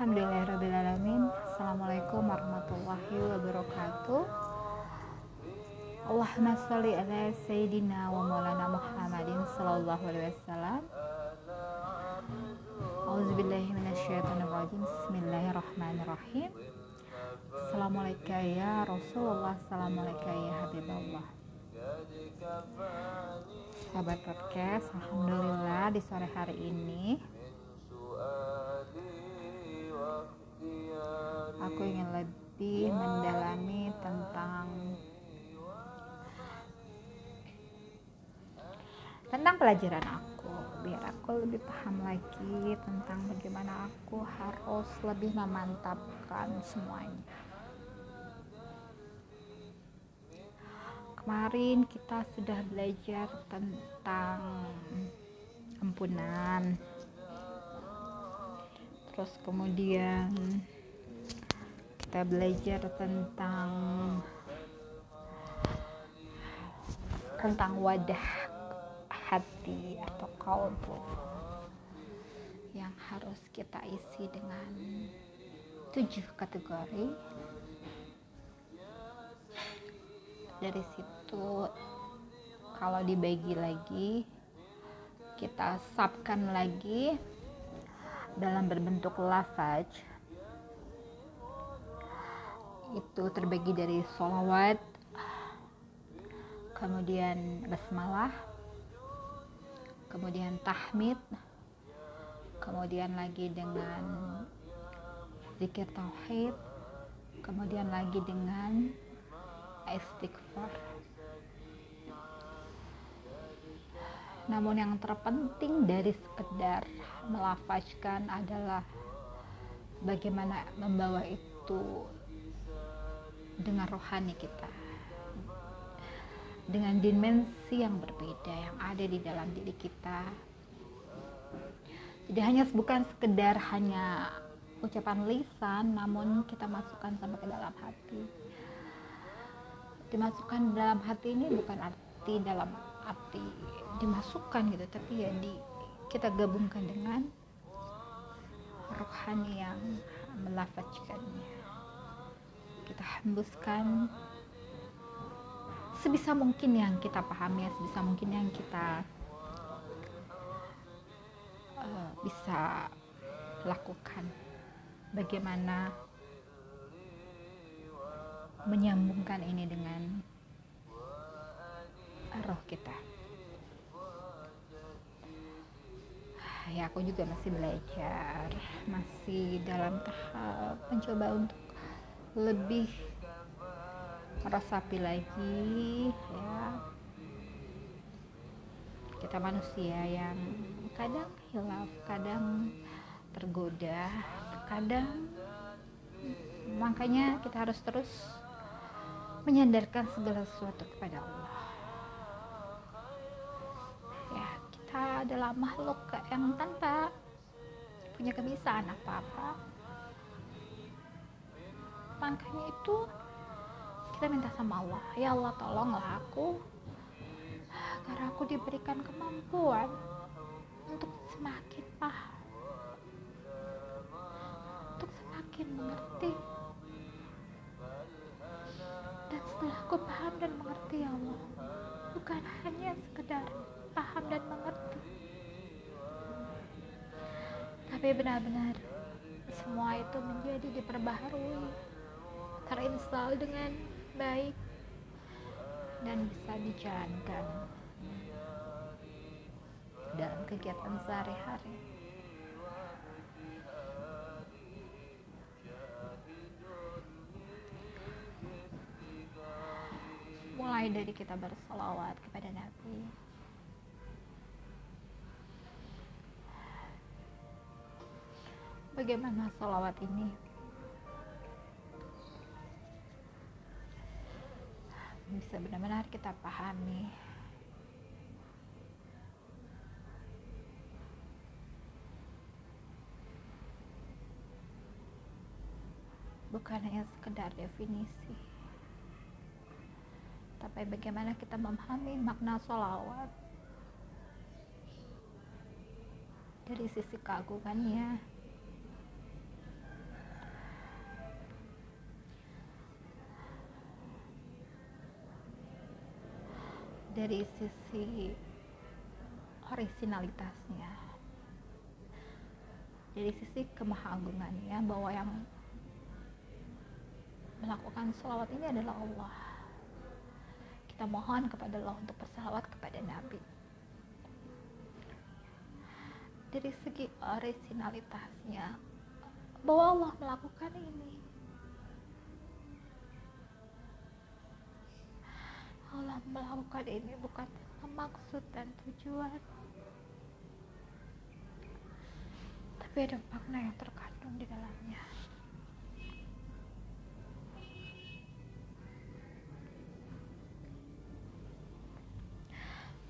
Alhamdulillahirrahmanirrahim Assalamualaikum warahmatullahi wabarakatuh. Allahumma salli ala Sayyidina wa maulana Muhammadin sallallahu alaihi wasallam. Auzubillahi Bismillahirrahmanirrahim. Assalamualaikum ya Rasulullah. Assalamualaikum ya Habibullah. Sahabat podcast Alhamdulillah di sore hari ini aku ingin lebih mendalami tentang tentang pelajaran aku biar aku lebih paham lagi tentang bagaimana aku harus lebih memantapkan semuanya. Kemarin kita sudah belajar tentang ampunan terus kemudian kita belajar tentang tentang wadah hati atau kalbu yang harus kita isi dengan tujuh kategori. Dari situ kalau dibagi lagi kita sapkan lagi dalam berbentuk lafaz itu terbagi dari solawat kemudian basmalah kemudian tahmid kemudian lagi dengan zikir tauhid kemudian lagi dengan istighfar namun yang terpenting dari sekedar melafazkan adalah bagaimana membawa itu dengan rohani kita. Dengan dimensi yang berbeda yang ada di dalam diri kita. Tidak hanya bukan sekedar hanya ucapan lisan namun kita masukkan sampai ke dalam hati. Dimasukkan dalam hati ini bukan arti dalam arti dimasukkan gitu tapi ya di kita gabungkan dengan rohani yang melafazkannya. Kita hembuskan sebisa mungkin yang kita pahami sebisa mungkin yang kita uh, bisa lakukan. Bagaimana menyambungkan ini dengan roh kita. Ya aku juga masih belajar masih dalam tahap mencoba untuk lebih meresapi lagi ya. Kita manusia yang kadang hilaf kadang tergoda kadang makanya kita harus terus menyandarkan segala sesuatu kepada Allah kita adalah makhluk yang tanpa punya kebiasaan apa-apa. Makanya itu kita minta sama Allah ya Allah tolonglah aku agar aku diberikan kemampuan untuk semakin paham untuk semakin mengerti. Dan setelah aku paham dan mengerti ya Allah bukan hanya sekedar paham dan mengerti tapi benar-benar semua itu menjadi diperbaharui terinstall dengan baik dan bisa dijalankan dalam kegiatan sehari-hari. Mulai dari kita bersolawat kepada Nabi, bagaimana solawat ini? Bisa benar-benar kita pahami. Bukan hanya sekedar definisi tapi bagaimana kita memahami makna solawat dari sisi keagungannya dari sisi originalitasnya dari sisi kemahagungannya bahwa yang melakukan sholawat ini adalah Allah. Kita mohon kepada Allah untuk bersalawat kepada Nabi. Dari segi originalitasnya bahwa Allah melakukan ini Allah melakukan ini bukan maksud dan tujuan. Tapi ada makna yang terkandung di dalamnya.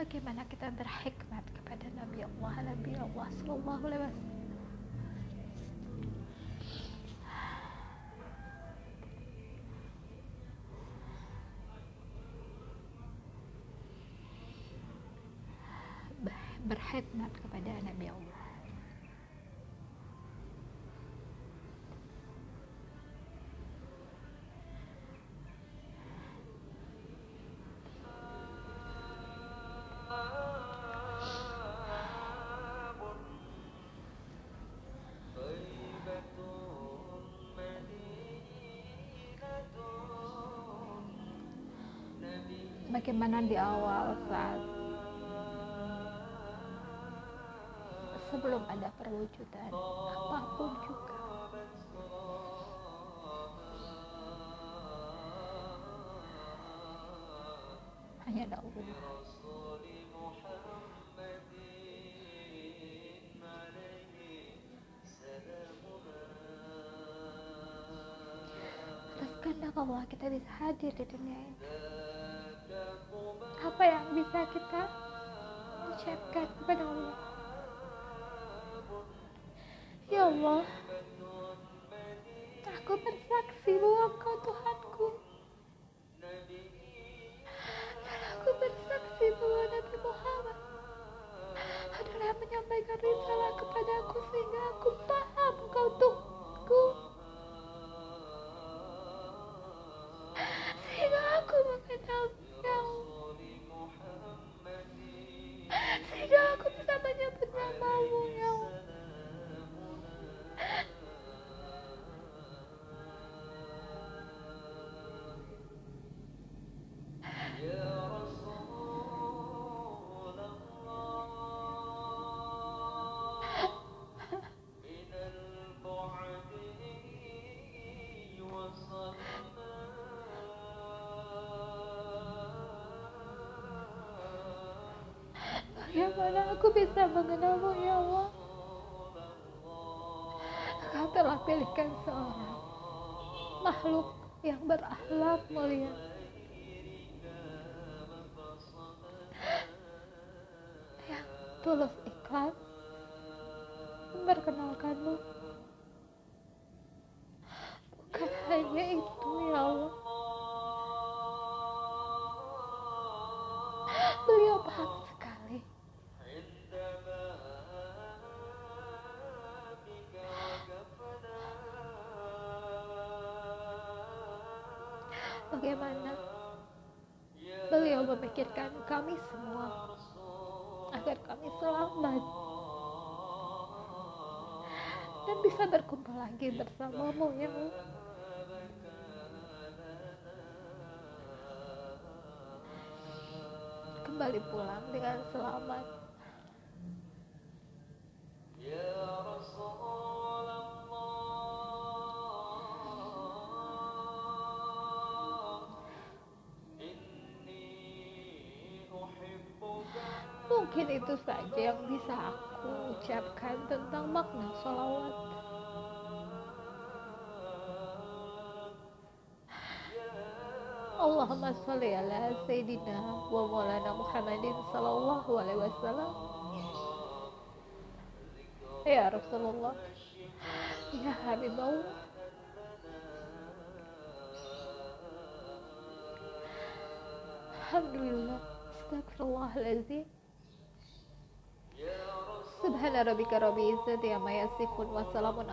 Bagaimana kita berhikmat kepada Nabi Allah Nabi Allah Sallallahu Alaihi Wasallam berkhidmat kepada Nabi Allah. Bagaimana di awal saat sebelum ada perwujudan. Apa pun juga? Hanya Allah kehendak Allah kita bisa hadir di dunia ini. Apa yang bisa kita ucapkan kepada Allah Ya Bagaimana aku bisa mengenalmu ya Allah? Kau telah pilihkan seorang makhluk yang berakhlak mulia. Yang tulus ikhlas memperkenalkanmu. Bukan hanya itu beliau memikirkan kami semua agar kami selamat. Dan bisa berkumpul lagi bersamamu ya kembali pulang dengan selamat itu saja yang bisa aku ucapkan tentang makna sholawat. Allahumma sholli ala Sayyidina wa maulana Muhammadin sallallahu alaihi wasallam. Ya Rasulullah. Ya Habibullah. Alhamdulillah. Astagfirullahaladzim. Subhana rabbika rabbil izzati amma yasifun wa salamun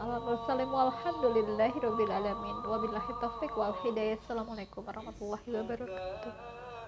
warahmatullahi wabarakatuh.